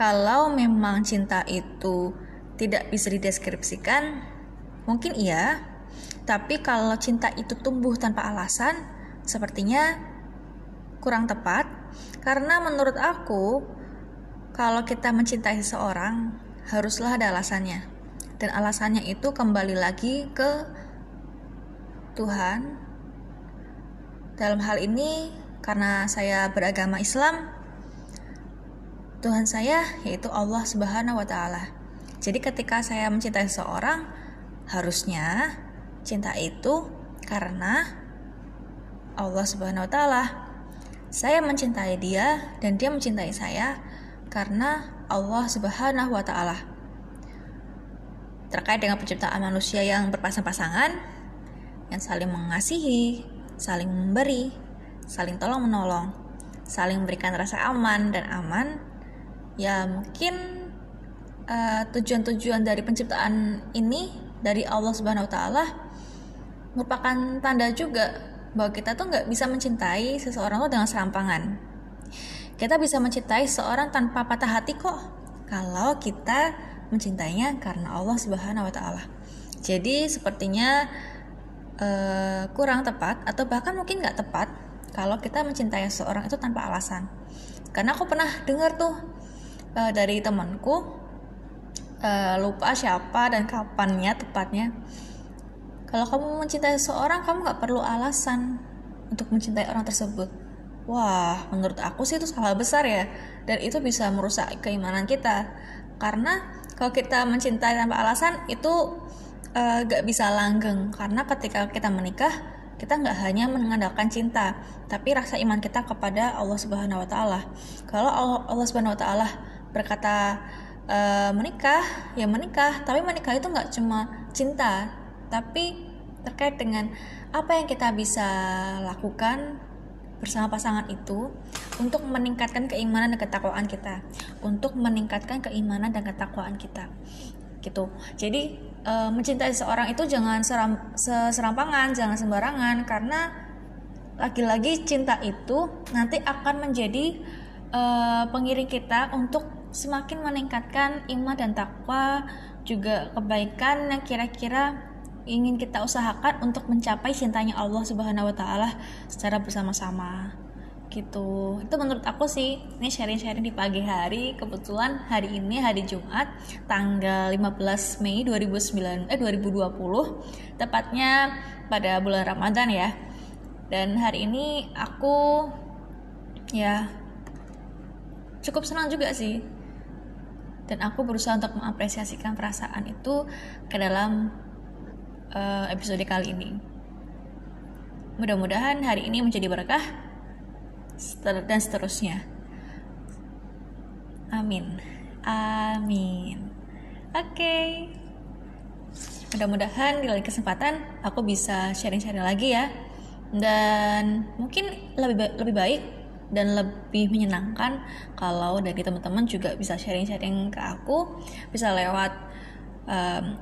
kalau memang cinta itu tidak bisa dideskripsikan, mungkin iya. Tapi kalau cinta itu tumbuh tanpa alasan, sepertinya kurang tepat. Karena menurut aku, kalau kita mencintai seseorang, haruslah ada alasannya. Dan alasannya itu kembali lagi ke Tuhan. Dalam hal ini, karena saya beragama Islam, Tuhan saya yaitu Allah Subhanahu wa taala. Jadi ketika saya mencintai seseorang, harusnya cinta itu karena Allah Subhanahu wa taala. Saya mencintai dia dan dia mencintai saya karena Allah Subhanahu wa taala. Terkait dengan penciptaan manusia yang berpasang-pasangan yang saling mengasihi, saling memberi, saling tolong menolong, saling memberikan rasa aman dan aman ya mungkin uh, tujuan-tujuan dari penciptaan ini dari Allah Subhanahu Wa Taala merupakan tanda juga bahwa kita tuh nggak bisa mencintai seseorang tuh dengan serampangan. Kita bisa mencintai seorang tanpa patah hati kok kalau kita mencintainya karena Allah Subhanahu Wa Taala. Jadi sepertinya uh, kurang tepat atau bahkan mungkin nggak tepat kalau kita mencintai seseorang itu tanpa alasan. Karena aku pernah dengar tuh uh, dari temanku uh, lupa siapa dan kapannya tepatnya. Kalau kamu mencintai seseorang kamu nggak perlu alasan untuk mencintai orang tersebut. Wah menurut aku sih itu salah besar ya. Dan itu bisa merusak keimanan kita. Karena kalau kita mencintai tanpa alasan itu uh, gak bisa langgeng. Karena ketika kita menikah kita nggak hanya mengandalkan cinta, tapi rasa iman kita kepada Allah Subhanahu Wa Taala. Kalau Allah Subhanahu Wa Taala berkata e, menikah? Ya menikah. Tapi menikah itu nggak cuma cinta tapi terkait dengan apa yang kita bisa lakukan bersama pasangan itu untuk meningkatkan keimanan dan ketakwaan kita. Untuk meningkatkan keimanan dan ketakwaan kita. Gitu. Jadi e, mencintai seorang itu jangan seram, serampangan jangan sembarangan. Karena lagi-lagi cinta itu nanti akan menjadi e, pengiring kita untuk semakin meningkatkan iman dan takwa juga kebaikan yang kira-kira ingin kita usahakan untuk mencapai cintanya Allah Subhanahu wa taala secara bersama-sama. Gitu. Itu menurut aku sih. Ini sharing-sharing di pagi hari. Kebetulan hari ini hari Jumat tanggal 15 Mei 2009 eh 2020 tepatnya pada bulan Ramadan ya. Dan hari ini aku ya cukup senang juga sih dan aku berusaha untuk mengapresiasikan perasaan itu ke dalam uh, episode kali ini. Mudah-mudahan hari ini menjadi berkah dan seterusnya. Amin. Amin. Oke. Okay. Mudah-mudahan di lain kesempatan aku bisa sharing-sharing lagi ya. Dan mungkin lebih lebih baik dan lebih menyenangkan kalau dari teman-teman juga bisa sharing-sharing ke aku bisa lewat um,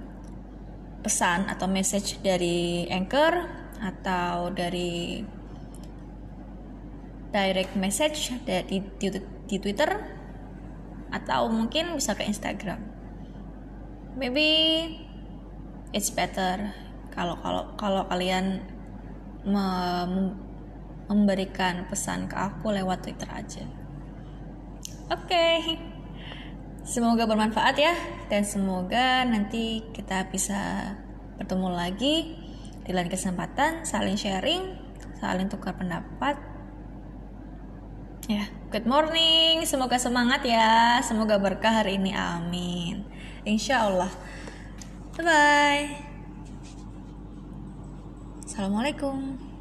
pesan atau message dari anchor atau dari direct message dari di, di Twitter atau mungkin bisa ke Instagram. Maybe it's better kalau kalau kalau kalian memberikan pesan ke aku lewat Twitter aja. Oke. Okay. Semoga bermanfaat ya dan semoga nanti kita bisa bertemu lagi di lain kesempatan, saling sharing, saling tukar pendapat. Ya, good morning. Semoga semangat ya. Semoga berkah hari ini. Amin. Insya Allah. Bye bye. Assalamualaikum.